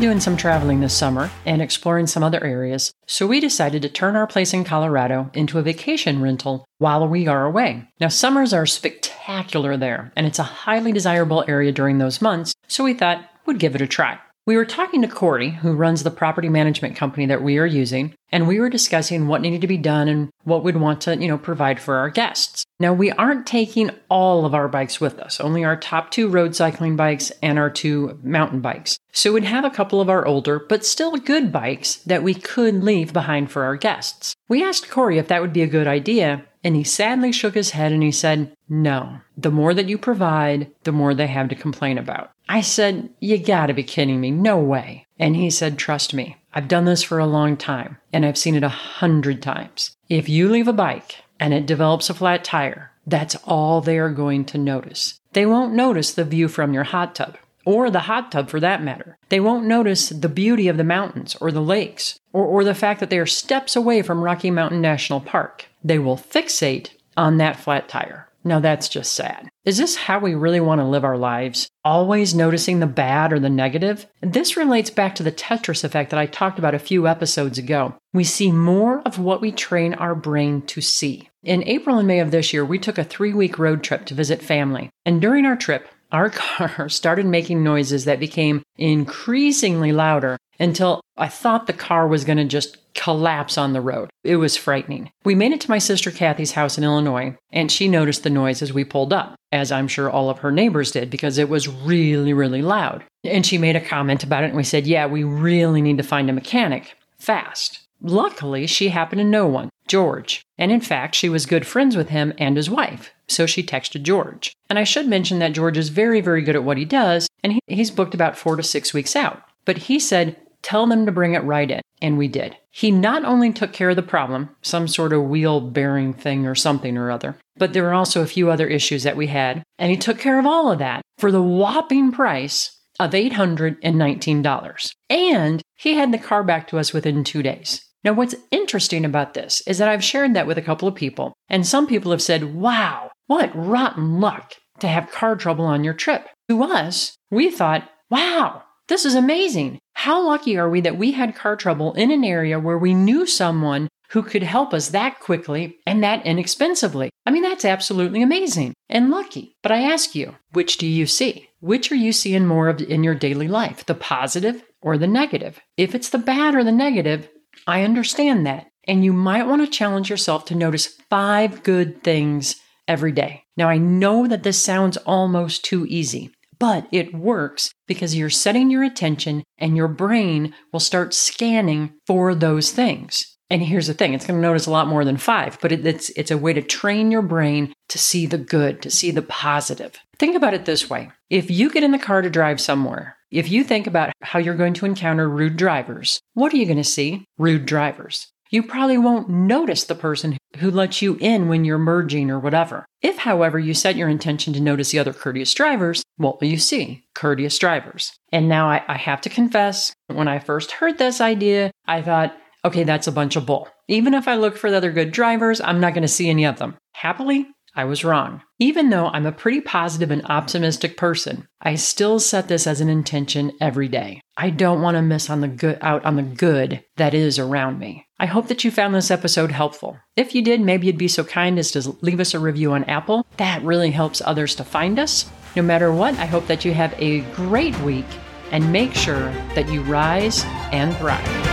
Doing some traveling this summer and exploring some other areas, so we decided to turn our place in Colorado into a vacation rental while we are away. Now, summers are spectacular there, and it's a highly desirable area during those months, so we thought we'd give it a try. We were talking to Corey, who runs the property management company that we are using, and we were discussing what needed to be done and what we'd want to, you know, provide for our guests. Now, we aren't taking all of our bikes with us, only our top two road cycling bikes and our two mountain bikes. So we'd have a couple of our older, but still good bikes that we could leave behind for our guests. We asked Corey if that would be a good idea, and he sadly shook his head and he said, No, the more that you provide, the more they have to complain about. I said, You gotta be kidding me. No way. And he said, Trust me. I've done this for a long time and I've seen it a hundred times. If you leave a bike and it develops a flat tire, that's all they are going to notice. They won't notice the view from your hot tub or the hot tub for that matter. They won't notice the beauty of the mountains or the lakes or, or the fact that they are steps away from Rocky Mountain National Park. They will fixate on that flat tire. Now that's just sad. Is this how we really want to live our lives? Always noticing the bad or the negative? This relates back to the Tetris effect that I talked about a few episodes ago. We see more of what we train our brain to see. In April and May of this year, we took a three week road trip to visit family. And during our trip, our car started making noises that became increasingly louder until I thought the car was going to just collapse on the road. It was frightening. We made it to my sister Kathy's house in Illinois, and she noticed the noise as we pulled up, as I'm sure all of her neighbors did, because it was really, really loud. And she made a comment about it, and we said, Yeah, we really need to find a mechanic fast. Luckily, she happened to know one, George. And in fact, she was good friends with him and his wife. So she texted George. And I should mention that George is very, very good at what he does, and he, he's booked about four to six weeks out. But he said, Tell them to bring it right in. And we did. He not only took care of the problem, some sort of wheel bearing thing or something or other, but there were also a few other issues that we had. And he took care of all of that for the whopping price of $819. And he had the car back to us within two days. Now, what's interesting about this is that I've shared that with a couple of people, and some people have said, wow, what rotten luck to have car trouble on your trip. To us, we thought, wow, this is amazing. How lucky are we that we had car trouble in an area where we knew someone who could help us that quickly and that inexpensively? I mean, that's absolutely amazing and lucky. But I ask you, which do you see? Which are you seeing more of in your daily life, the positive or the negative? If it's the bad or the negative, I understand that. And you might want to challenge yourself to notice five good things every day. Now, I know that this sounds almost too easy, but it works because you're setting your attention and your brain will start scanning for those things. And here's the thing, it's going to notice a lot more than five, but it, it's, it's a way to train your brain to see the good, to see the positive. Think about it this way. If you get in the car to drive somewhere, if you think about how you're going to encounter rude drivers, what are you going to see? Rude drivers. You probably won't notice the person who lets you in when you're merging or whatever. If, however, you set your intention to notice the other courteous drivers, what will you see? Courteous drivers. And now I, I have to confess, when I first heard this idea, I thought, okay, that's a bunch of bull. Even if I look for the other good drivers, I'm not going to see any of them. Happily, I was wrong. Even though I'm a pretty positive and optimistic person, I still set this as an intention every day. I don't want to miss on the good out on the good that is around me. I hope that you found this episode helpful. If you did, maybe you'd be so kind as to leave us a review on Apple. That really helps others to find us. No matter what, I hope that you have a great week and make sure that you rise and thrive.